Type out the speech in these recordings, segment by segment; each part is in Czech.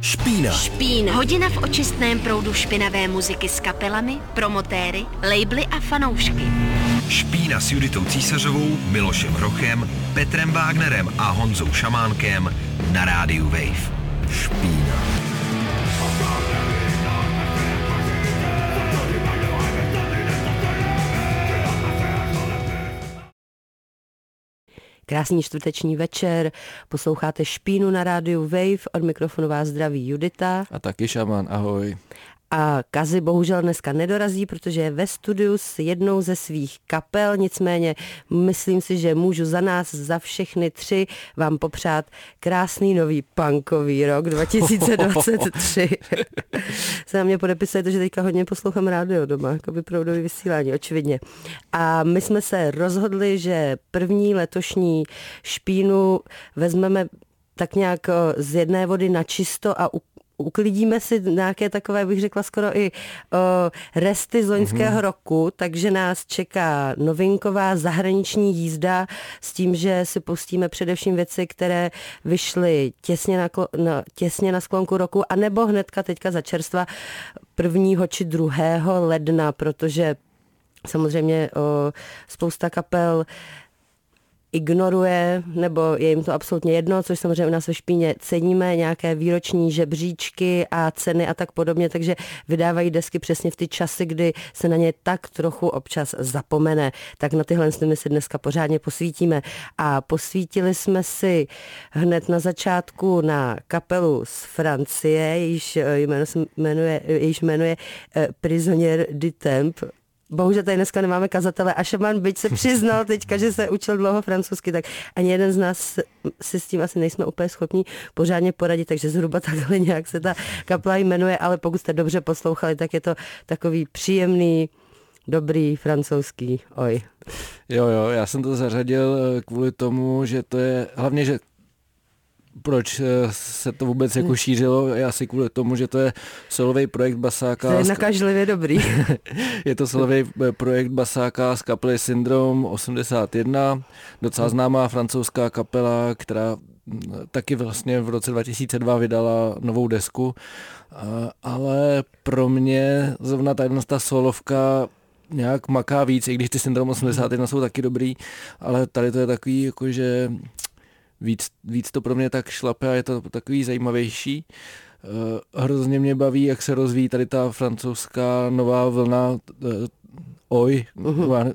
Špína. Špína. Hodina v očistném proudu špinavé muziky s kapelami, promotéry, labely a fanoušky. Špína s Juditou Císařovou, Milošem Rochem, Petrem Wagnerem a Honzou Šamánkem na rádiu Wave. Špína. Krásný čtvrteční večer, posloucháte Špínu na rádiu Wave, od mikrofonu vás zdraví Judita. A taky šaman, ahoj. A Kazy bohužel dneska nedorazí, protože je ve studiu s jednou ze svých kapel, nicméně myslím si, že můžu za nás, za všechny tři vám popřát krásný nový punkový rok 2023. Se na mě podepisuje to, že teďka hodně poslouchám rádio doma, jako by proudový vysílání, očividně. A my jsme se rozhodli, že první letošní špínu vezmeme tak nějak z jedné vody na čisto a uklidíme si nějaké takové, bych řekla skoro i o, resty z loňského mm-hmm. roku, takže nás čeká novinková zahraniční jízda s tím, že si pustíme především věci, které vyšly těsně na, na, těsně na sklonku roku, anebo hnedka teďka za čerstva prvního či druhého ledna, protože samozřejmě o, spousta kapel ignoruje, nebo je jim to absolutně jedno, což samozřejmě u nás ve špíně ceníme, nějaké výroční žebříčky a ceny a tak podobně, takže vydávají desky přesně v ty časy, kdy se na ně tak trochu občas zapomene. Tak na tyhle my si dneska pořádně posvítíme. A posvítili jsme si hned na začátku na kapelu z Francie, jejíž jméno se jmenuje, jejíž jmenuje eh, Prisonnier du Temp, bohužel tady dneska nemáme kazatele a Šaman byť se přiznal teďka, že se učil dlouho francouzsky, tak ani jeden z nás si s tím asi nejsme úplně schopni pořádně poradit, takže zhruba takhle nějak se ta kapla jmenuje, ale pokud jste dobře poslouchali, tak je to takový příjemný, dobrý francouzský oj. Jo, jo, já jsem to zařadil eh, kvůli tomu, že to je, hlavně, že proč eh, se to vůbec jako šířilo, je asi kvůli tomu, že to je solový projekt Basáka. To je nakažlivě dobrý. je to solový eh, projekt Basáka z kapely Syndrom 81, docela známá francouzská kapela, která mm, taky vlastně v roce 2002 vydala novou desku, ale pro mě zrovna ta ta solovka nějak maká víc, i když ty Syndrom 81 jsou taky dobrý, ale tady to je takový, jako že víc, víc to pro mě tak šlape a je to takový zajímavější. Uh, hrozně mě baví, jak se rozvíjí tady ta francouzská nová vlna uh, oj, uh-huh.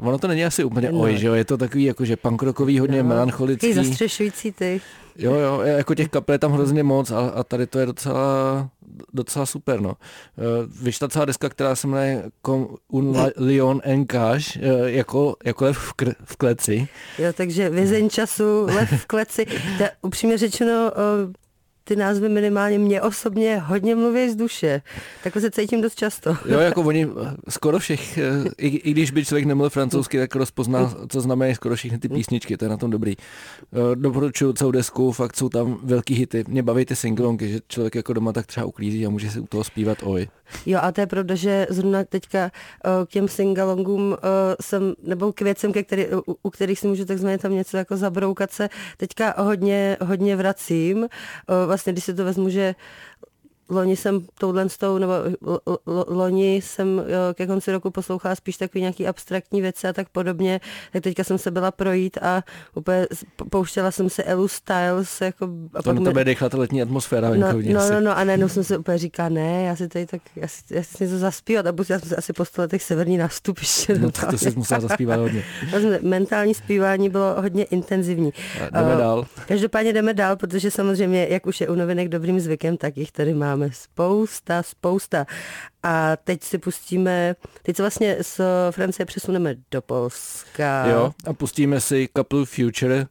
Ono to není asi úplně no. oj, že jo? Je to takový jakože punkrokový, hodně no. melancholický. Takový zastřešující ty. Jo, jo, jako těch kapel je tam hrozně moc a, a tady to je docela, docela super, no. Uh, vyšla celá deska, která se jmenuje Un Lion en Cage, uh, jako, jako lev v, kr- v kleci. Jo, takže vězeň času, lev v kleci. Ta, upřímně řečeno, uh, ty názvy minimálně mě osobně hodně mluví z duše. Takhle se cítím dost často. Jo, jako oni skoro všech, eh, i, i když by člověk nemluvil francouzsky, tak rozpozná, co znamená skoro všechny ty písničky, to je na tom dobrý. Eh, doporučuju celou desku, fakt jsou tam velký hity. Mě baví ty singlonky, že člověk jako doma tak třeba uklízí a může si u toho zpívat oj. Jo a to je pravda, že zrovna teďka uh, k těm singalongům uh, jsem, nebo k věcem, ke který, u, u kterých si můžu takzvaně tam něco jako zabroukat se, teďka hodně, hodně vracím. Uh, vlastně, když si to vezmu, že loni jsem touhle s tou, nebo loni jsem ke konci roku poslouchala spíš takový nějaký abstraktní věci a tak podobně, tak teďka jsem se byla projít a úplně pouštěla jsem se Elu Styles. Jako, a to na tebe dechla ta letní atmosféra. No, no, no, no, a najednou jsem se úplně říká, ne, já si tady tak, já si, já si něco zaspívat a já jsem se asi po letech severní nástup ještě. No tak to jsi musela zaspívat hodně. Mentální zpívání bylo hodně intenzivní. A jdeme uh, dál. Každopádně jdeme dál, protože samozřejmě, jak už je u novinek dobrým zvykem, tak jich tady máme máme spousta, spousta. A teď si pustíme, teď se vlastně z Francie přesuneme do Polska. Jo, a pustíme si kapelu Future,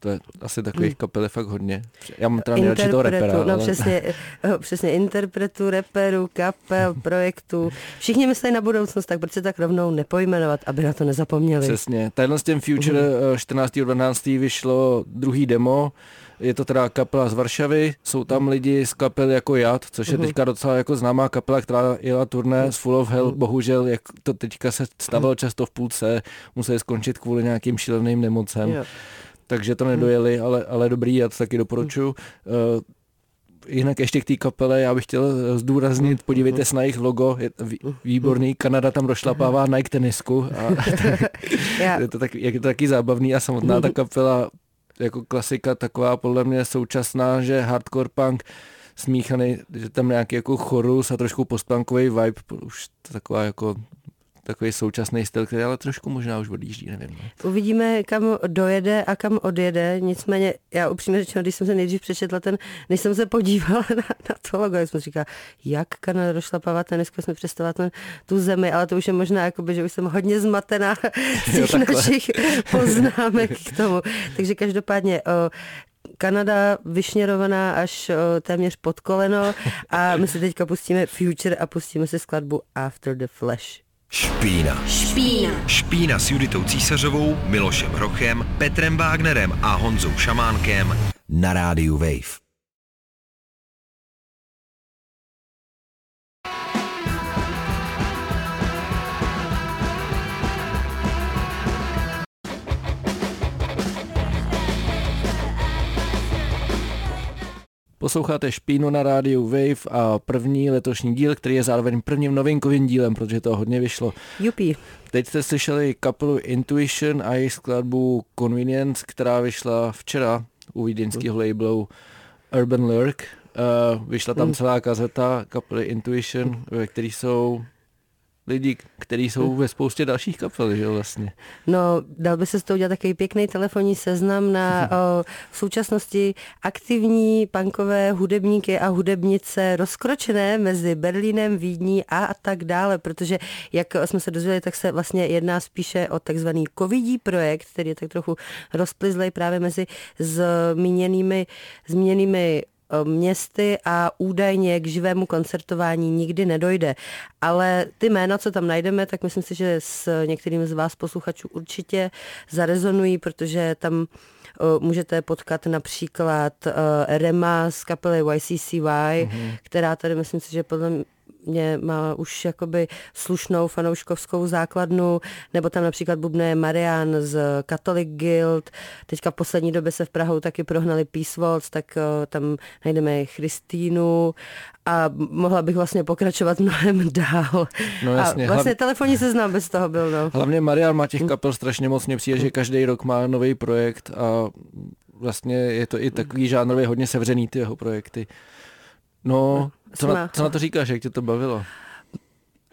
to je asi takových hmm. kapel fakt hodně. Já mám teda nejradši toho repera. No ale... přesně, eh, přesně interpretu, reperu, kapel, projektu. Všichni myslí na budoucnost, tak proč se tak rovnou nepojmenovat, aby na to nezapomněli. Přesně. Tadyhle s tím Future hmm. 14.12. vyšlo druhý demo, je to teda kapela z Varšavy, jsou tam lidi z kapely jako Jad, což je mhm. teďka docela jako známá kapela, která jela turné s Full of Hell, mhm. bohužel, jak to teďka se stavilo často v půlce, museli skončit kvůli nějakým šíleným nemocem. Takže to nedojeli, ale, ale dobrý, já to taky doporučuju. Uh, jinak ještě k té kapele, já bych chtěl zdůraznit, podívejte se na jejich logo, je výborný, Kanada tam rošlapává Nike tenisku a je, to tak, je to taky zábavný a samotná ta kapela jako klasika taková podle mě současná, že hardcore punk smíchaný, že tam nějaký jako chorus a trošku postpunkový vibe, už taková jako takový současný styl, který ale trošku možná už odjíždí, nevím. No. Uvidíme, kam dojede a kam odjede, nicméně já upřímně řečeno, když jsem se nejdřív přečetla ten, než jsem se podívala na, na to logo, jak jsem říkala, jak Kanada došlapávat ten, jsme představovat ten, tu zemi, ale to už je možná, jakoby, že už jsem hodně zmatená z těch jo, našich poznámek k tomu. Takže každopádně o, Kanada vyšněrovaná až o, téměř pod koleno a my se teďka pustíme Future a pustíme si skladbu After the Flash. Špína. Špína. Špína s Juditou Císařovou, Milošem Hrochem, Petrem Wagnerem a Honzou Šamánkem na rádiu Wave. Posloucháte Špínu na rádiu Wave a první letošní díl, který je zároveň prvním novinkovým dílem, protože to hodně vyšlo. Jupi. Teď jste slyšeli kapelu Intuition a jejich skladbu Convenience, která vyšla včera u vídeňského labelu Urban Lurk. Uh, vyšla tam mm. celá kazeta kapely Intuition, ve které jsou lidi, kteří jsou ve spoustě dalších kapel, že jo, vlastně. No, dal by se z toho udělat takový pěkný telefonní seznam na o, v současnosti aktivní punkové hudebníky a hudebnice rozkročené mezi Berlínem, Vídní a, a tak dále, protože jak jsme se dozvěděli, tak se vlastně jedná spíše o takzvaný covidí projekt, který je tak trochu rozplizlej právě mezi zmíněnými, zmíněnými městy a údajně k živému koncertování nikdy nedojde. Ale ty jména, co tam najdeme, tak myslím si, že s některými z vás posluchačů určitě zarezonují, protože tam eh, můžete potkat například eh, Rema z kapely YCCY, mm-hmm. která tady myslím si, že podle mě má už jakoby slušnou fanouškovskou základnu, nebo tam například bubne Marian z Catholic Guild, teďka v poslední době se v Prahu taky prohnali Peace Waltz, tak uh, tam najdeme Christínu a mohla bych vlastně pokračovat mnohem dál. No jasně. A vlastně telefonní seznam bez toho byl. No. Hlavně Marian má těch kapel strašně moc, mě přijde, že každý rok má nový projekt a vlastně je to i takový žánrově hodně sevřený ty jeho projekty. No, co na, co na to říkáš, jak tě to bavilo?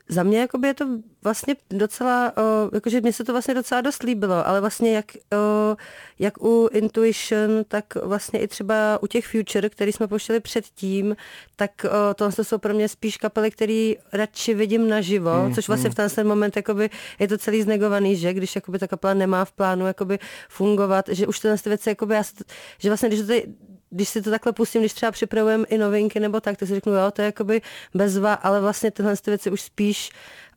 Za mě jakoby je to vlastně docela, o, jakože mně se to vlastně docela dost líbilo, ale vlastně jak, o, jak u Intuition, tak vlastně i třeba u těch Future, který jsme pouštěli předtím, tak o, tohle jsou pro mě spíš kapely, který radši vidím naživo, mm, což vlastně mm. v ten moment jakoby je to celý znegovaný, že když jakoby ta kapela nemá v plánu jakoby fungovat, že už tyhle věci, jakoby já, že vlastně když to tady když si to takhle pustím, když třeba připravujeme i novinky nebo tak, tak si řeknu, jo, to je jakoby bezva, ale vlastně tyhle věci už spíš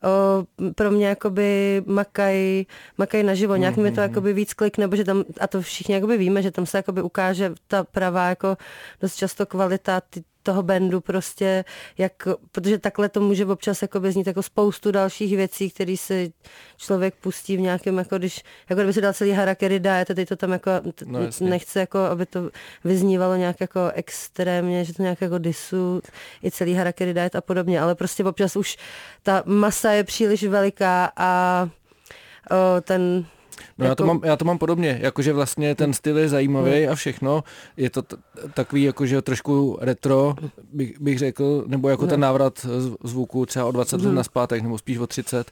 o, pro mě jakoby makaj, makaj naživo, nějak mm-hmm. mi to mhm. jakoby víc klik, nebo že tam, a to všichni jakoby víme, že tam se jakoby ukáže ta pravá jako dost často kvalita ty, toho bandu prostě, jak, protože takhle to může občas jako znít jako spoustu dalších věcí, které si člověk pustí v nějakém, jako když, jako kdyby si dal celý harakiri diet a teď to tam jako, no, nechce jako, aby to vyznívalo nějak jako extrémně, že to nějak jako disu, i celý harakiri diet a podobně, ale prostě občas už ta masa je příliš veliká a o, ten No jako... já, to jako- mám, já to mám podobně, jakože vlastně ten styl je zajímavý hmm. a všechno. Je to t- takový jakože trošku retro, bych, bych řekl, nebo jako no. ten návrat zvuku třeba o 20 hmm. let na zpátek, nebo spíš o 30.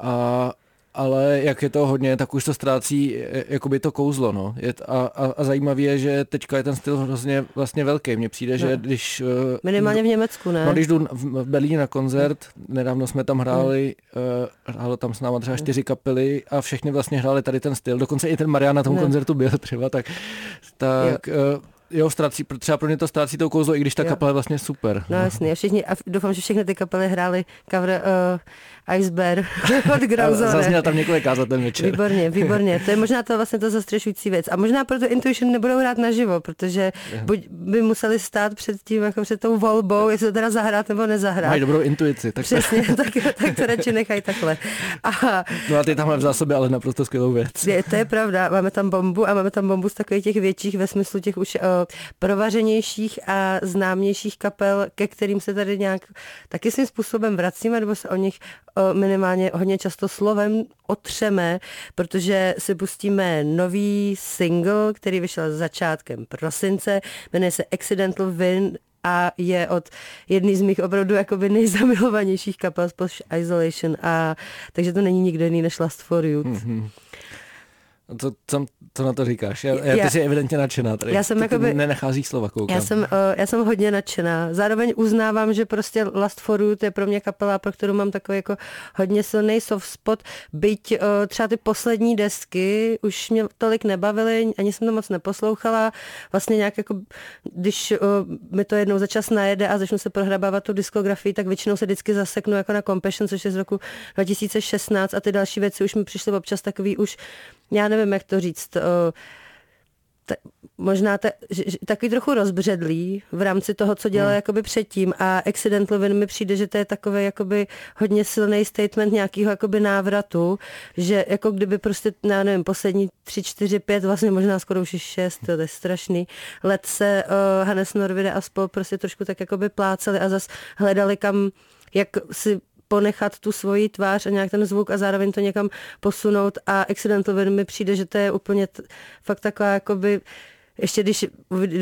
A, ale jak je to hodně, tak už to ztrácí e, jakoby to kouzlo, no. Je, a, a, a zajímavé je, že teďka je ten styl hrozně vlastně velký. Mně přijde, no. že když... E, Minimálně v Německu, ne? No, když jdu v Berlíně na koncert, nedávno jsme tam hráli, uh, hrálo tam s náma třeba čtyři kapely a všechny vlastně hráli tady ten styl. Dokonce i ten Marian na tom no. koncertu byl třeba, tak, tak uh, Jo, ztrácí, třeba pro mě to ztrácí to kouzlo, i když ta jo. kapela je vlastně super. No jasně, a, všichni, a doufám, že všechny ty kapely hrály cover uh, Iceberg od Grauzone. Zazněl tam několik kázat ten večer. Výborně, výborně. To je možná to vlastně to zastřešující věc. A možná proto Intuition nebudou hrát naživo, protože buď by museli stát před tím, jako před tou volbou, jestli to teda zahrát nebo nezahrát. Mají dobrou intuici. Tak Přesně, tak, tak to radši nechají takhle. A, no a ty tamhle v zásobě ale naprosto skvělou věc. Je, to je pravda, máme tam bombu a máme tam bombu z takových těch větších ve smyslu těch už uh, provařenějších a známějších kapel, ke kterým se tady nějak taky svým způsobem vracíme, nebo se o nich minimálně hodně často slovem otřeme, protože si pustíme nový single, který vyšel začátkem prosince, jmenuje se Accidental Win a je od jedný z mých opravdu jakoby nejzamilovanějších kapel Post Isolation a takže to není nikdo jiný než Last for Youth. Mm-hmm. Co, co, co na to říkáš? Já, já, ty jsi evidentně nadšená tady. Já jsem ty, jakoby, nenachází slova, koukám. Já jsem, uh, já jsem hodně nadšená. Zároveň uznávám, že prostě Last for You je pro mě kapela, pro kterou mám takový jako hodně silný soft spot, byť uh, třeba ty poslední desky už mě tolik nebavily, ani jsem to moc neposlouchala. Vlastně nějak jako, když uh, mi to jednou za čas najede a začnu se prohrabávat tu diskografii, tak většinou se vždycky zaseknu jako na Compassion, což je z roku 2016 a ty další věci už mi přišly občas takový už já nevím, jak to říct, ta, možná ta, že, takový trochu rozbředlý v rámci toho, co dělal hmm. jakoby předtím a Accidental Win mi přijde, že to je takový jakoby hodně silný statement nějakého jakoby návratu, že jako kdyby prostě, já nevím, poslední tři, čtyři, pět, vlastně možná skoro už šest, to je strašný, let se uh, Hannes Norvide a spol prostě trošku tak jakoby pláceli a zas hledali kam jak si ponechat tu svoji tvář a nějak ten zvuk a zároveň to někam posunout. A Accidental Win mi přijde, že to je úplně t- fakt taková jakoby ještě když,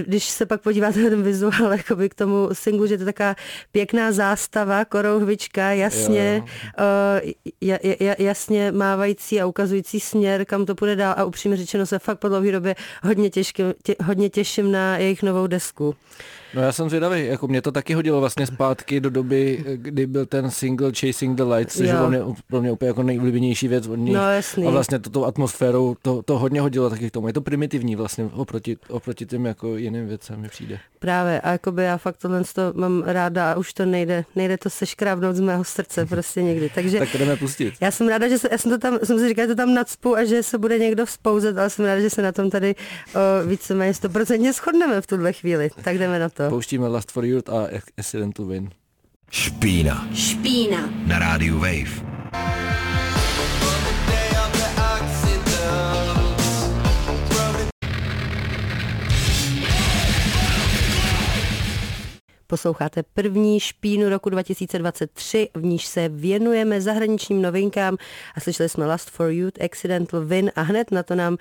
když se pak podíváte na ten vizuál jakoby k tomu singlu, že to je taková pěkná zástava, korouhvička, jasně, uh, ja, ja, jasně mávající a ukazující směr, kam to půjde dál. A upřímně řečeno se fakt po dlouhé době hodně, těžký, tě, hodně těším na jejich novou desku. No já jsem zvědavý, jako mě to taky hodilo vlastně zpátky do doby, kdy byl ten single Chasing the Lights, což je pro mě, pro mě úplně jako nejoblíbenější věc od nich. No, jasný. A vlastně to, tou atmosférou to, to hodně hodilo taky k tomu. Je to primitivní vlastně oproti, oproti těm jako jiným věcem mi přijde. Právě a jakoby já fakt tohle to mám ráda a už to nejde, nejde to seškrábnout z mého srdce prostě někdy. Takže tak jdeme pustit. Já jsem ráda, že se, já jsem to tam, jsem si říkala, že to tam nadspu a že se bude někdo vzpouzet, ale jsem ráda, že se na tom tady o, víceméně stoprocentně shodneme v tuhle chvíli. Tak jdeme na to to. Pouštíme Last for Youth a Accident to Win. Špína. Špína. Na rádiu Wave. Posloucháte první špínu roku 2023, v níž se věnujeme zahraničním novinkám a slyšeli jsme Last for Youth, Accidental Win a hned na to nám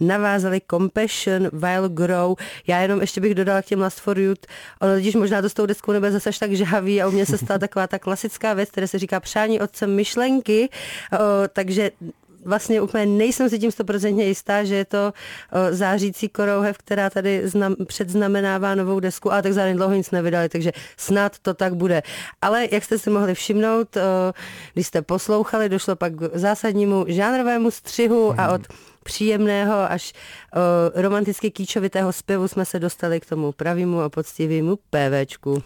navázali Compassion, While Grow. Já jenom ještě bych dodala k těm Last for Youth, ono totiž možná to s tou deskou nebude zase tak žhavý a u mě se stala taková ta klasická věc, která se říká přání otcem myšlenky, o, takže vlastně úplně nejsem si tím stoprocentně jistá, že je to zářící korouhev, která tady znam, předznamenává novou desku, a tak zároveň dlouho nic nevydali, takže snad to tak bude. Ale jak jste si mohli všimnout, když jste poslouchali, došlo pak k zásadnímu žánrovému střihu a od příjemného až o, romanticky kýčovitého zpěvu jsme se dostali k tomu pravému a poctivému PVčku.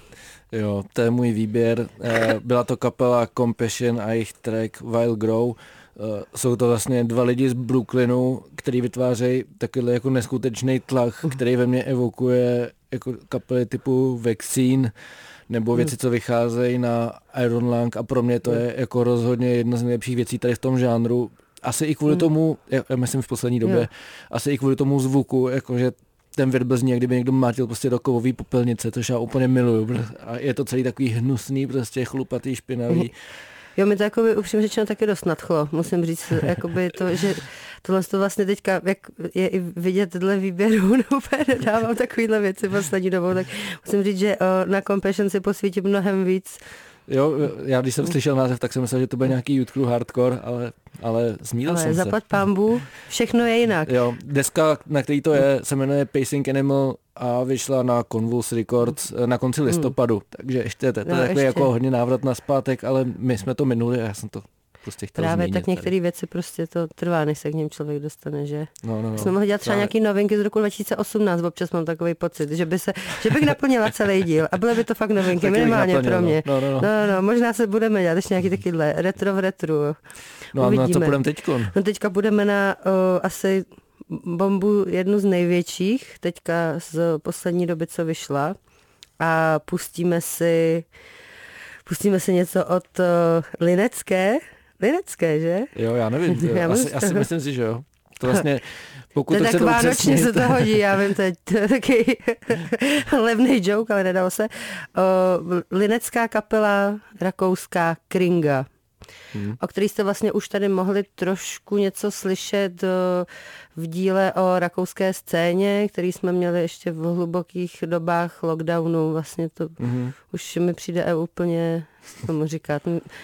Jo, to je můj výběr. Eh, byla to kapela Compassion a jejich track Wild Grow. Uh, jsou to vlastně dva lidi z Brooklynu, který vytvářejí takový jako neskutečný tlak, který ve mně evokuje jako kapely typu Vaccine nebo věci, co vycházejí na Iron Lung. A pro mě to je jako rozhodně jedna z nejlepších věcí tady v tom žánru. Asi i kvůli tomu, já myslím v poslední době, asi i kvůli tomu zvuku, jakože ten vir zní, jak kdyby někdo mátil prostě do kovový popelnice, což já úplně miluju. A je to celý takový hnusný, prostě chlupatý, špinavý. Jo, mi to jako by upřímně řečeno taky dost nadchlo. Musím říct, jakoby to, že tohle to vlastně teďka, jak je i vidět dle výběru, nebo dávám takovýhle věci poslední dobou, tak musím říct, že na Compassion si posvítím mnohem víc Jo, já když jsem slyšel název, tak jsem myslel, že to bude nějaký Youth Crew hardcore, ale, ale zmílil ale jsem zapad se. pambu, všechno je jinak. Jo, deska, na který to je, se jmenuje Pacing Animal a vyšla na Convulse Records eh, na konci hmm. listopadu, takže ještě to, no, je takový jako hodně návrat na zpátek, ale my jsme to minuli a já jsem to prostě chtěl Právě zmínit tak některé věci prostě to trvá, než se k něm člověk dostane, že? No, no, no. Jsme mohli dělat třeba nějaké novinky z roku 2018, občas mám takový pocit, že by se, že bych naplnila celý díl a byly by to fakt novinky, minimálně naplnil, pro mě. No, no, no. no, no, možná se budeme dělat ještě nějaký takovýhle retro v retru. No Uvidíme. a na co budeme teďko? No teďka budeme na o, asi bombu jednu z největších, teďka z poslední doby, co vyšla a pustíme si pustíme si něco od uh, Linecké, Linecké, že? Jo, já nevím. Já asi, asi myslím si, že jo. To vlastně, pokud to to tak vánočně se to hodí, já vím, to je, to je taky levný joke, ale nedalo se. O, linecká kapela, rakouská Kringa, hmm. o který jste vlastně už tady mohli trošku něco slyšet o, v díle o rakouské scéně, který jsme měli ještě v hlubokých dobách lockdownu. Vlastně to hmm. už mi přijde úplně tomu říkat.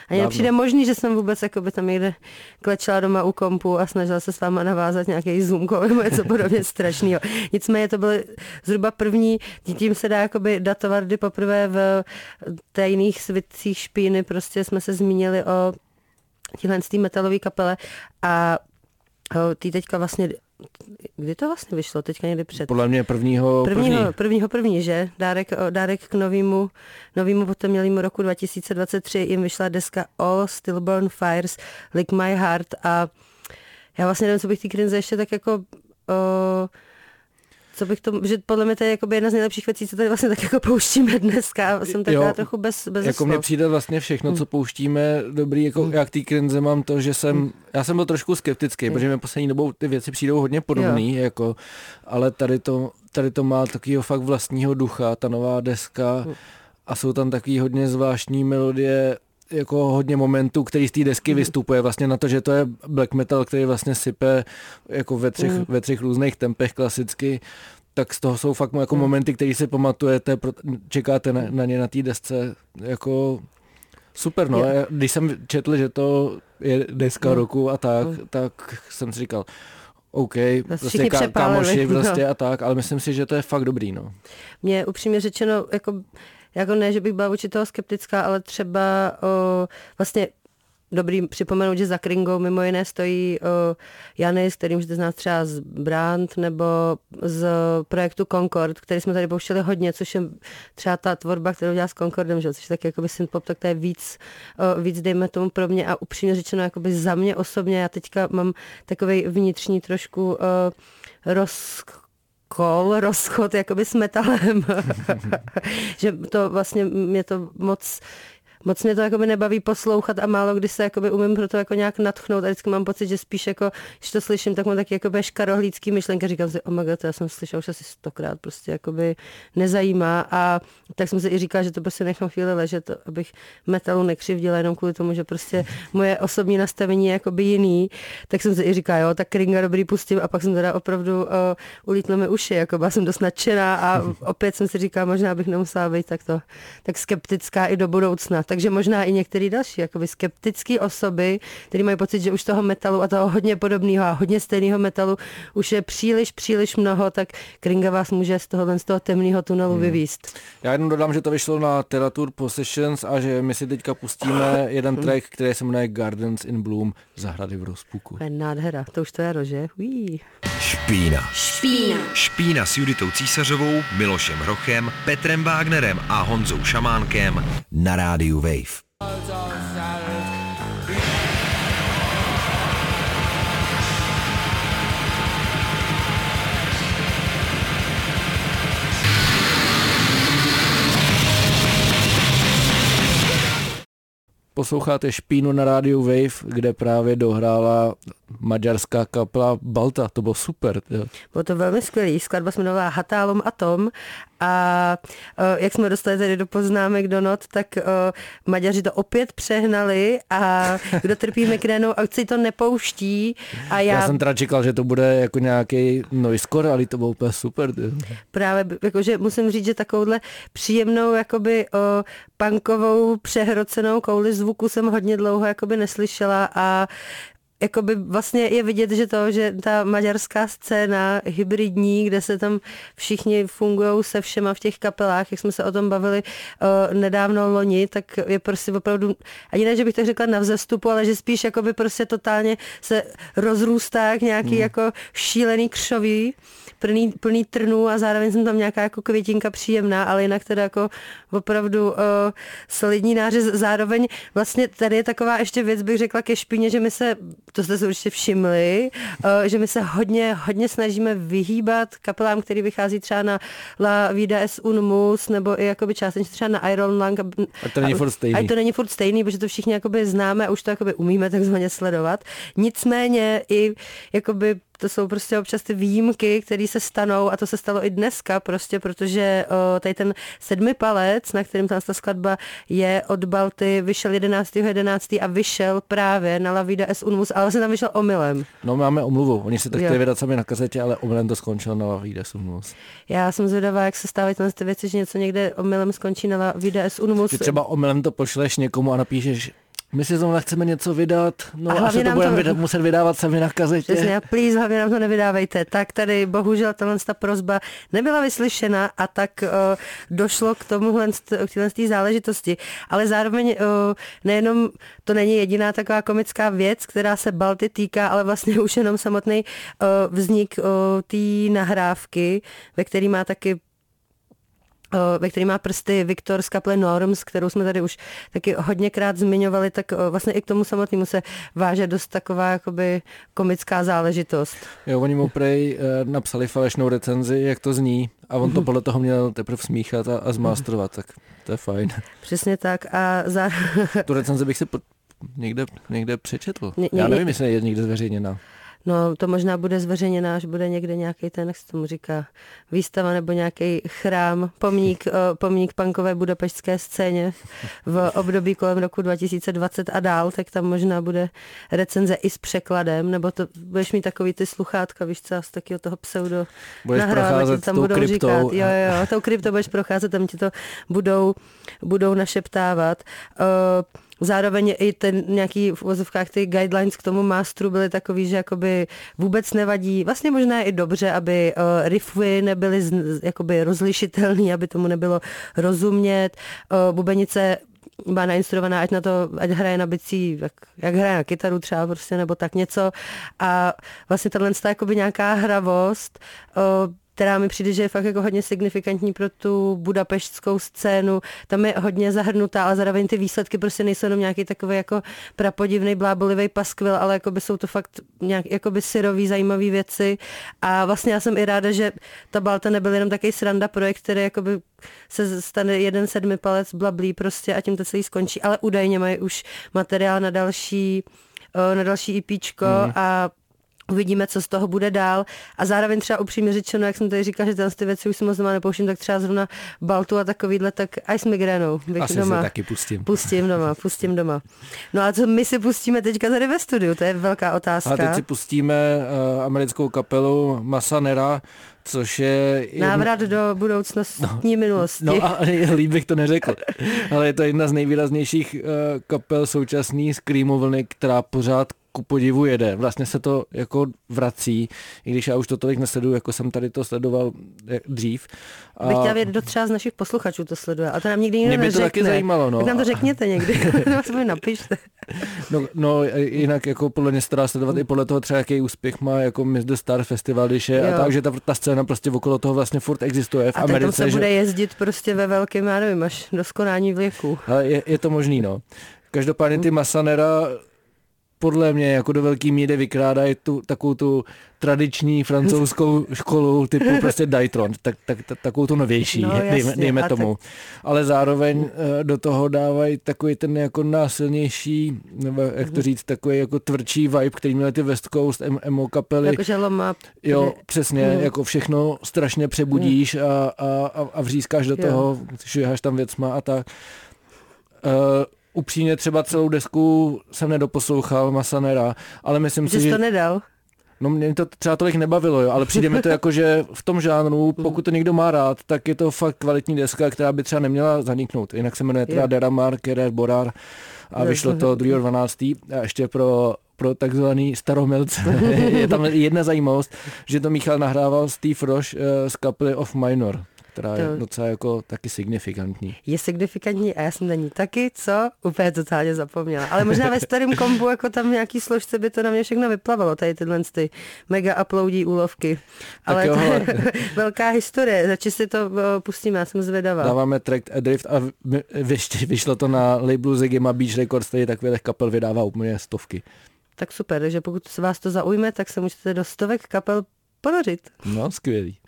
Ani nepřijde možný, že jsem vůbec by tam někde klečela doma u kompu a snažila se s váma navázat nějaký zoom nebo něco podobně strašného. Nicméně to byly zhruba první, tím se dá jakoby datovat, kdy poprvé v tajných svitcích špíny prostě jsme se zmínili o tíhle metalové kapele a ty teďka vlastně kdy to vlastně vyšlo? Teďka někdy před... Podle mě prvního, prvního první. Prvního první, že? Dárek, dárek k novému, novému potemnělému roku 2023 jim vyšla deska All Stillborn Fires, Lick My Heart a já vlastně nevím, co bych ty krinze ještě tak jako o, co bych to, že podle mě to je jedna z nejlepších věcí, co tady vlastně tak jako pouštíme dneska. Jsem taková jo, trochu bez, bez Jako mně přijde vlastně všechno, co hmm. pouštíme, dobrý, jako hmm. jak tý krinze mám to, že jsem, hmm. já jsem byl trošku skeptický, hmm. protože mi poslední dobou ty věci přijdou hodně podobný, jo. jako, ale tady to, tady to má takového fakt vlastního ducha, ta nová deska hmm. a jsou tam takový hodně zvláštní melodie, jako hodně momentů, který z té desky mm. vystupuje vlastně na to, že to je black metal, který vlastně sype jako ve třech, mm. ve třech různých tempech klasicky, tak z toho jsou fakt jako mm. momenty, které si pamatujete, čekáte na, na ně na té desce, jako super, no. Je. Když jsem četl, že to je deska mm. roku a tak, mm. tak jsem si říkal, OK, prostě ká, kámoši prostě no. a tak, ale myslím si, že to je fakt dobrý, no. Mě upřímně řečeno, jako jako ne, že bych byla vůči toho skeptická, ale třeba o, vlastně dobrý připomenout, že za Kringou mimo jiné stojí o, Janis, který můžete znát třeba z Brand nebo z projektu Concord, který jsme tady pouštěli hodně, což je třeba ta tvorba, kterou dělá s Concordem, že? což je tak jakoby synthpop, tak to je víc, o, víc dejme tomu pro mě a upřímně řečeno jakoby za mě osobně, já teďka mám takový vnitřní trošku o, roz kol, rozchod jakoby s metalem. že to vlastně mě to moc moc mě to jako nebaví poslouchat a málo kdy se jakoby umím pro to jako nějak natchnout a vždycky mám pocit, že spíš jako, když to slyším, tak mám taky jako škarohlícký myšlenka, říkám si, oh my God, já jsem slyšel už asi stokrát, prostě jakoby nezajímá. A tak jsem si i říkala, že to prostě nechám chvíli ležet, abych metalu nekřivdila jenom kvůli tomu, že prostě moje osobní nastavení je jakoby jiný, tak jsem si i říkala, jo, tak Kringa dobrý pustím. A pak jsem teda opravdu uh, ulítla mi uši, jako byla jsem dost nadšená a opět jsem si říkala, možná bych nemusela být takto tak skeptická i do budoucna. Tak takže možná i některý další jakoby skeptické osoby, které mají pocit, že už toho metalu a toho hodně podobného a hodně stejného metalu už je příliš, příliš mnoho, tak Kringa vás může z toho, z toho temného tunelu hmm. vyvíst. Já jenom dodám, že to vyšlo na Teratur Possessions a že my si teďka pustíme jeden hmm. track, který se jmenuje Gardens in Bloom, zahrady v rozpuku. To je nádhera, to už to je rože. Uí. Špína. Špína. Špína s Juditou Císařovou, Milošem Hrochem, Petrem Wagnerem a Honzou Šamánkem na rádiu Wave. Posloucháte Špínu na rádiu Wave, kde právě dohrála maďarská kapela Balta. To bylo super. Jo. Bylo to velmi skvělý. Skladba se jmenovala Hatálom Atom a o, jak jsme dostali tady do poznámek do not, tak o, Maďaři to opět přehnali a kdo trpí migrénou, si to nepouští. A já... já jsem teda čekal, že to bude jako nějaký noiskor, ale to bylo úplně super. Tě. Právě, jakože musím říct, že takovouhle příjemnou jakoby o, punkovou přehrocenou kouli zvuku jsem hodně dlouho jakoby neslyšela a jakoby vlastně je vidět, že to, že ta maďarská scéna hybridní, kde se tam všichni fungují se všema v těch kapelách, jak jsme se o tom bavili uh, nedávno loni, tak je prostě opravdu, ani ne, že bych to řekla na vzestupu, ale že spíš jakoby prostě totálně se rozrůstá jak nějaký mm. jako šílený křoví plný, plný trnů a zároveň jsem tam nějaká jako květinka příjemná, ale jinak teda jako opravdu uh, solidní nářez. Zároveň vlastně tady je taková ještě věc, bych řekla ke špině, že my se, to jste se určitě všimli, uh, že my se hodně, hodně snažíme vyhýbat kapelám, který vychází třeba na La Vida es un mus, nebo i jakoby částečně třeba na Iron Lung. A to není furt stejný. A to není furt stejný, protože to všichni jakoby známe a už to jakoby umíme takzvaně sledovat. Nicméně i jakoby to jsou prostě občas ty výjimky, které se stanou a to se stalo i dneska prostě, protože o, tady ten sedmi palec, na kterým ta skladba je od Balty, vyšel 11.11. 11. a vyšel právě na La Vida S Unmus, ale se tam vyšel omylem. No máme omluvu, oni si to chtěli vydat sami na kazetě, ale omylem to skončilo na La Vida S Unmus. Já jsem zvědavá, jak se stávají ty věci, že něco někde omylem skončí na La Vida S Unmus. Třeba omylem to pošleš někomu a napíšeš, my si zrovna chceme něco vydat, no a, a se to budeme to... Vydat, muset vydávat sami na kazetě. Přesně, a please, hlavně nám to nevydávejte. Tak tady bohužel tahle ta prozba nebyla vyslyšena a tak uh, došlo k tomuhle, k téhle záležitosti. Ale zároveň uh, nejenom to není jediná taková komická věc, která se Balty týká, ale vlastně už jenom samotný uh, vznik uh, té nahrávky, ve který má taky ve který má prsty Viktor z kaple Norms, kterou jsme tady už taky hodněkrát zmiňovali, tak vlastně i k tomu samotnému se váže dost taková jakoby komická záležitost. Jo, oni mu prej eh, napsali falešnou recenzi, jak to zní a on to mhm. podle toho měl teprve smíchat a, a zmástrovat, tak to je fajn. Přesně tak a za... tu recenzi bych si po, někde, někde přečetl. Ně, Já nevím, jestli je někde zveřejněna. No to možná bude zveřejněná, až bude někde nějaký ten, jak se tomu říká, výstava nebo nějaký chrám, pomník, pomník punkové budapeštské scéně v období kolem roku 2020 a dál, tak tam možná bude recenze i s překladem, nebo to budeš mít takový ty sluchátka, víš co, z takového toho pseudo budeš nahrávat, tam budou kryptou. říkat, jo, jo, tou kryptou budeš procházet, tam ti to budou, budou našeptávat. Uh, Zároveň i ten nějaký v uvozovkách ty guidelines k tomu masteru byly takový, že jakoby vůbec nevadí, vlastně možná i dobře, aby uh, riffy nebyly jakoby rozlišitelný, aby tomu nebylo rozumět. Uh, bubenice byla nainstruovaná, ať na to, ať hraje na bicí, jak, jak hraje na kytaru třeba prostě, nebo tak něco. A vlastně tahle jakoby nějaká hravost uh, která mi přijde, že je fakt jako hodně signifikantní pro tu budapeštskou scénu. Tam je hodně zahrnutá, ale zároveň ty výsledky prostě nejsou jenom nějaký takový jako prapodivný blábolivý paskvil, ale jako by jsou to fakt nějak by syrový, zajímavé věci. A vlastně já jsem i ráda, že ta Balta nebyl jenom takový sranda projekt, který by se stane jeden sedmi palec blablí prostě a tím to celý skončí, ale údajně mají už materiál na další na další IPčko mm. a Uvidíme, co z toho bude dál. A zároveň třeba upřímně řečeno, jak jsem tady říkal, že ty věci už si moc doma nepouštím, tak třeba zrovna Baltu a takovýhle, tak aj s migrénou. Bych Asi doma. se taky pustím. Pustím doma, pustím doma. No a co my si pustíme teďka tady ve studiu, to je velká otázka. A teď si pustíme uh, americkou kapelu Masanera, což je... Návrat do budoucnostní no, minulosti. No a líp bych to neřekl, ale je to jedna z nejvýraznějších uh, kapel současný Screamo vlny, která pořád ku podivu jede. Vlastně se to jako vrací, i když já už to tolik nesleduju, jako jsem tady to sledoval eh, dřív. A... Bych chtěla vědět, kdo třeba z našich posluchačů to sleduje, a to nám nikdy nikdo Mě by neřekne. to taky zajímalo, no. Tak nám to řekněte někdy, nebo mi napište. No, no, jinak jako podle mě se dá sledovat i podle toho třeba, jaký úspěch má jako Miss the Star Festival, když je jo. a tak, že ta, ta scéna prostě okolo toho vlastně furt existuje v a Americe. A se že... bude jezdit prostě ve velkém, já nevím, až do skonání věku. je, je to možný, no. Každopádně ty Masanera podle mě jako do velký míry vykrádají tu, takovou tu tradiční francouzskou školu typu prostě Daytron, tak, tak, tak, takovou tu novější, no, jasně, dejme, dejme tomu. Tak... Ale zároveň uh, do toho dávají takový ten jako násilnější, nebo jak to mhm. říct, takový jako tvrdší vibe, který měly ty West Coast emo kapely. Jakože loma. Jo, přesně, mm. jako všechno strašně přebudíš mm. a, a, a vřískáš do jo. toho, šviháš tam věcma a tak. Uh, upřímně třeba celou desku jsem nedoposlouchal Masanera, ale myslím že si, že... to nedal? No mě to třeba tolik nebavilo, jo, ale přijde mi to jako, že v tom žánru, hmm. pokud to někdo má rád, tak je to fakt kvalitní deska, která by třeba neměla zaniknout. Jinak se jmenuje teda Deramar, Kerer, Borar a vyšlo to 2.12. a ještě pro pro takzvaný staromilce. je tam jedna zajímavost, že to Michal nahrával Steve Roche uh, z kapely of Minor která to... je docela jako taky signifikantní. Je signifikantní a já jsem na ní taky, co? Úplně totálně zapomněla. Ale možná ve starém kombu, jako tam nějaký složce by to na mě všechno vyplavalo, tady tyhle ty mega uploadí úlovky. Ale to je velká historie, zači si to pustíme, já jsem zvědavá. Dáváme track Adrift a vyšlo to na labelu Zigima Beach Records, který takových kapel vydává úplně stovky. Tak super, takže pokud se vás to zaujme, tak se můžete do stovek kapel ponořit. No, skvělý.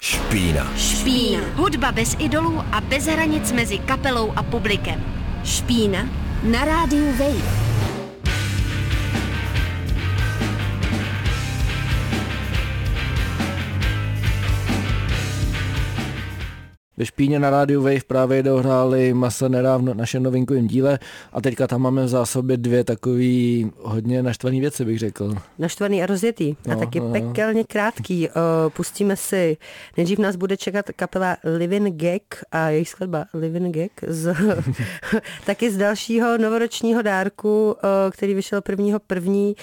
Špína. Špína. Hudba bez idolů a bez hranic mezi kapelou a publikem. Špína na rádiu Wave. Ve Špíně na rádiu Wave právě dohráli Masa nedávno našem novinkovém díle a teďka tam máme v zásobě dvě takový hodně naštvaný věci, bych řekl. Naštvaný a rozjetý no, a taky no. pekelně krátký. Pustíme si, nejdřív nás bude čekat kapela Living Gag a jejich skladba Living Gag z, taky z dalšího novoročního dárku, který vyšel prvního první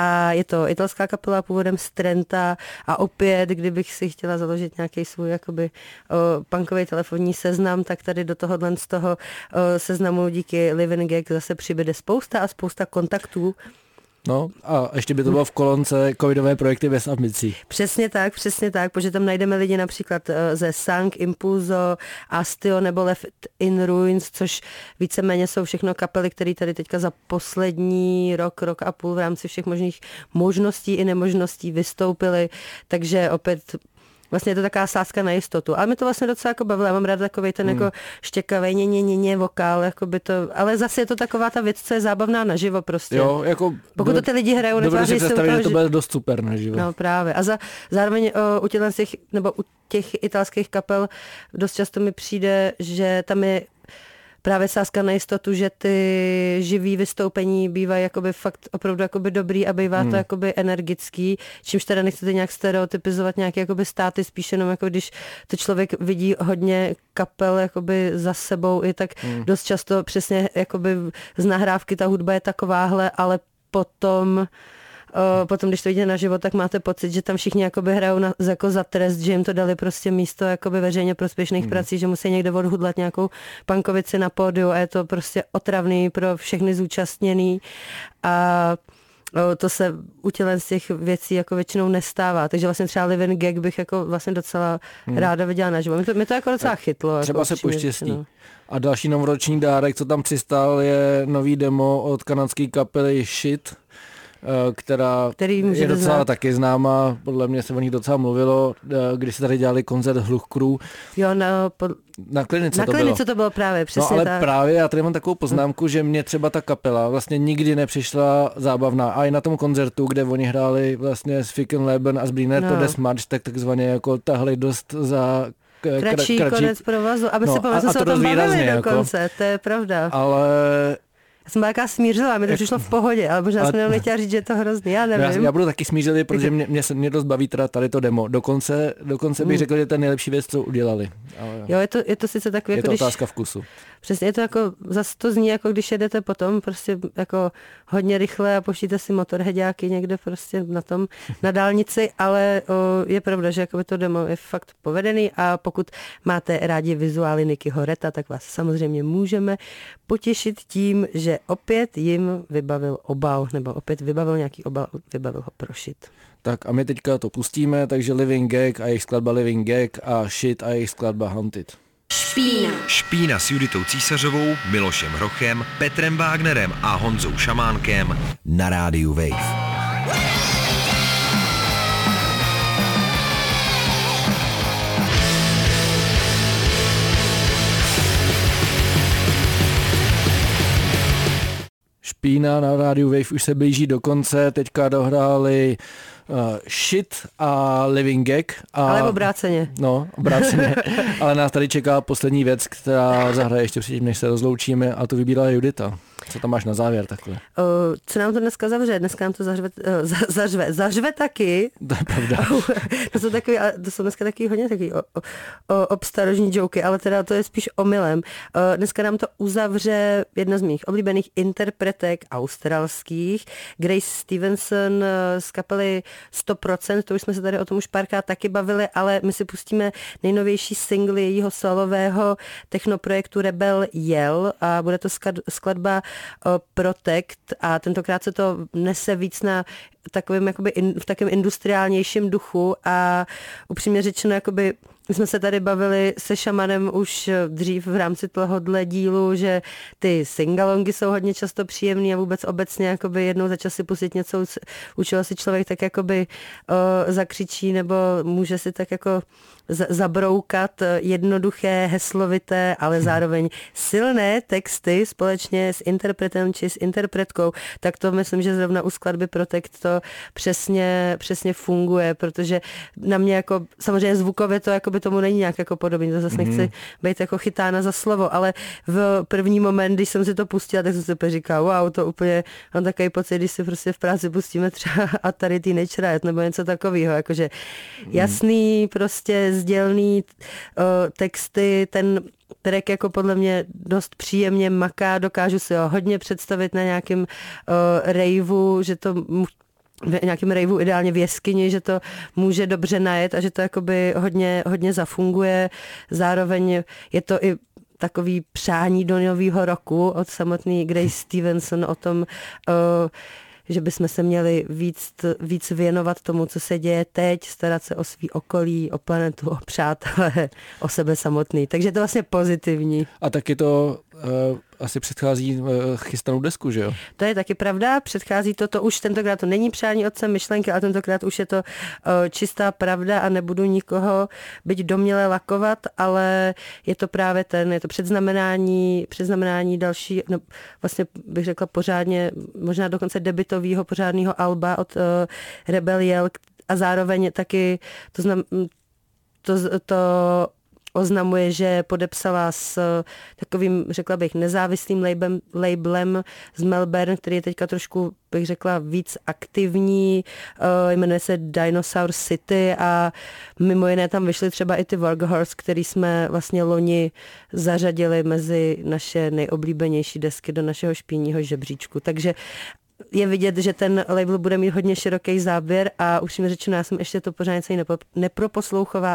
a je to italská kapela původem z Trenta a opět, kdybych si chtěla založit nějaký svůj jakoby punkový telefonní seznam, tak tady do tohohle z toho seznamu díky Living Gag zase přibude spousta a spousta kontaktů. No a ještě by to bylo v kolonce covidové projekty bez ambicí. Přesně tak, přesně tak, protože tam najdeme lidi například ze Sank, Impulso, Astio nebo Left in Ruins, což víceméně jsou všechno kapely, které tady teďka za poslední rok, rok a půl v rámci všech možných možností i nemožností vystoupily, takže opět Vlastně je to taková sázka na jistotu. Ale mi to vlastně docela jako bavilo. Já mám rád takový ten hmm. jako štěkavý ně, ně, ně, ně, vokál, jako by to, ale zase je to taková ta věc, co je zábavná naživo prostě. Jo, jako Pokud to ty lidi hrajou, Dobře si představit, že to bude dost super naživo. No právě. A za, zároveň o, u těch, nebo u těch italských kapel dost často mi přijde, že tam je právě sázka na jistotu, že ty živý vystoupení bývají jakoby fakt opravdu jakoby dobrý a bývá hmm. to jakoby energický, čímž teda nechcete nějak stereotypizovat nějaké jakoby státy, spíš jenom jako když to člověk vidí hodně kapel jakoby za sebou i tak hmm. dost často přesně jakoby z nahrávky ta hudba je takováhle, ale potom o, potom, když to vidíte na život, tak máte pocit, že tam všichni jakoby hrajou na, jako za trest, že jim to dali prostě místo jakoby veřejně prospěšných hmm. prací, že musí někde odhudlat nějakou pankovici na pódiu a je to prostě otravný pro všechny zúčastněný a to se u tělen z těch věcí jako většinou nestává. Takže vlastně třeba Living Gag bych jako vlastně docela hmm. ráda viděla na život. Mě to, mě to jako docela chytlo. Třeba jako se poštěstí. A další novoroční dárek, co tam přistál, je nový demo od kanadské kapely Shit Eh, která Který je docela znát. taky známá, podle mě se o nich docela mluvilo, eh, když se tady dělali koncert Hluch Crew. Jo, na, pod... na klinice na to klinice bylo. to bylo právě, přesně No ale tak. právě já tady mám takovou poznámku, že mě třeba ta kapela vlastně nikdy nepřišla zábavná. A i na tom koncertu, kde oni hráli vlastně s Ficken Leben a s Bliner no. to Desmarch, tak takzvaně jako tahli dost za kratší, kratší konec provazu, aby no, si pamatuju, se o tom bavili dokonce, jako, to je pravda. Ale jsem byla jaká smířila, mi to přišlo v pohodě, ale možná jsem nechtěla říct, že je to hrozný, já nevím. Já, já budu taky smířilý, protože mě, mě, mě dost baví teda tady to demo. Dokonce, dokonce bych hmm. řekl, že to je nejlepší věc, co udělali. Ale jo, je to, je to sice takový, je jako to když, otázka vkusu. Přesně, je to jako, zase to zní jako když jedete potom prostě jako hodně rychle a poštíte si motorheďáky někde prostě na tom, na dálnici, ale o, je pravda, že jako to demo je fakt povedený a pokud máte rádi vizuály Niky Horeta, tak vás samozřejmě můžeme potěšit tím, že opět jim vybavil obal, nebo opět vybavil nějaký obal, vybavil ho prošit. Tak a my teďka to pustíme, takže Living Gag a jejich skladba Living Gag a Shit a jejich skladba Haunted. Špína. Špína s Juditou Císařovou, Milošem Hrochem, Petrem Wagnerem a Honzou Šamánkem na rádiu Wave. Špína na rádiu Wave už se blíží do konce, teďka dohráli uh, Shit a Living Gag. A, Ale obráceně. No, obráceně. Ale nás tady čeká poslední věc, která zahraje ještě předtím, než se rozloučíme a to vybírá Judita. Co tam máš na závěr takhle? Uh, co nám to dneska zavře? Dneska nám to zařve, uh, za, zařve, zařve taky. To je pravda. to, jsou takový, to jsou dneska taky hodně takový o, o, obstarožní joky, ale teda to je spíš omylem. Uh, dneska nám to uzavře jedna z mých oblíbených interpretek australských, Grace Stevenson z kapely 100%, to už jsme se tady o tom už párkrát taky bavili, ale my si pustíme nejnovější single jejího solového technoprojektu Rebel Yell a bude to skladba Protect a tentokrát se to nese víc na takovým jakoby in, v takovém industriálnějším duchu a upřímně řečeno jakoby my jsme se tady bavili se šamanem už dřív v rámci tohohle dílu, že ty singalongy jsou hodně často příjemný a vůbec obecně jakoby jednou za čas si pustit něco, u čeho si člověk tak jakoby o, zakřičí nebo může si tak jako zabroukat jednoduché, heslovité, ale zároveň silné texty společně s interpretem či s interpretkou, tak to myslím, že zrovna u skladby Protect to přesně, přesně funguje, protože na mě jako, samozřejmě zvukově to jako by tomu není nějak jako podobný, to zase mm-hmm. nechci být jako chytána za slovo, ale v první moment, když jsem si to pustila, tak jsem si říkala, wow, to úplně, mám takový pocit, když si prostě v práci pustíme třeba Atari Teenage Riot nebo něco takového, jakože mm. jasný, prostě sdělný uh, texty, ten track jako podle mě dost příjemně maká, dokážu si ho hodně představit na nějakém uh, raveu, že to v nějakém rejvu ideálně v jeskyni, že to může dobře najet a že to jakoby hodně, hodně zafunguje. Zároveň je to i takový přání do nového roku od samotný Grace Stevenson o tom, uh, že bychom se měli víc, víc věnovat tomu, co se děje teď, starat se o svý okolí, o planetu, o přátelé, o sebe samotný. Takže to vlastně pozitivní. A taky to asi předchází uh, chystanou desku, že jo? To je taky pravda, předchází to, to už tentokrát to není přání otcem myšlenky, ale tentokrát už je to uh, čistá pravda a nebudu nikoho byť doměle lakovat, ale je to právě ten, je to předznamenání, předznamenání další, no, vlastně bych řekla pořádně, možná dokonce debitového pořádného alba od uh, Rebel Yell a zároveň taky to znam, to, to oznamuje, že podepsala s takovým, řekla bych, nezávislým labelem, labelem z Melbourne, který je teďka trošku, bych řekla, víc aktivní, uh, jmenuje se Dinosaur City a mimo jiné tam vyšly třeba i ty Wargahorse, který jsme vlastně loni zařadili mezi naše nejoblíbenější desky do našeho špíního žebříčku. Takže je vidět, že ten label bude mít hodně široký záběr a už mi řečeno, já jsem ještě to pořád něco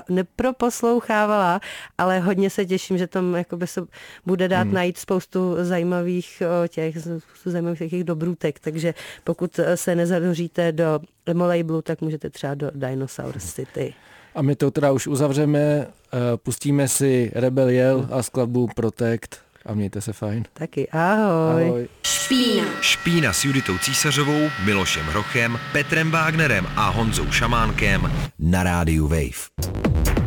neproposlouchávala, ale hodně se těším, že tam jakoby se bude dát hmm. najít spoustu zajímavých těch, spoustu zajímavých těch dobrůtek, takže pokud se nezadoříte do emo labelu, tak můžete třeba do Dinosaur City. A my to teda už uzavřeme, eh, pustíme si Rebel Yell a skladbu Protect a mějte se fajn. Taky ahoj. ahoj. Špína. Špína s Juditou Císařovou, Milošem Hrochem, Petrem Wagnerem a Honzou Šamánkem na rádiu Wave.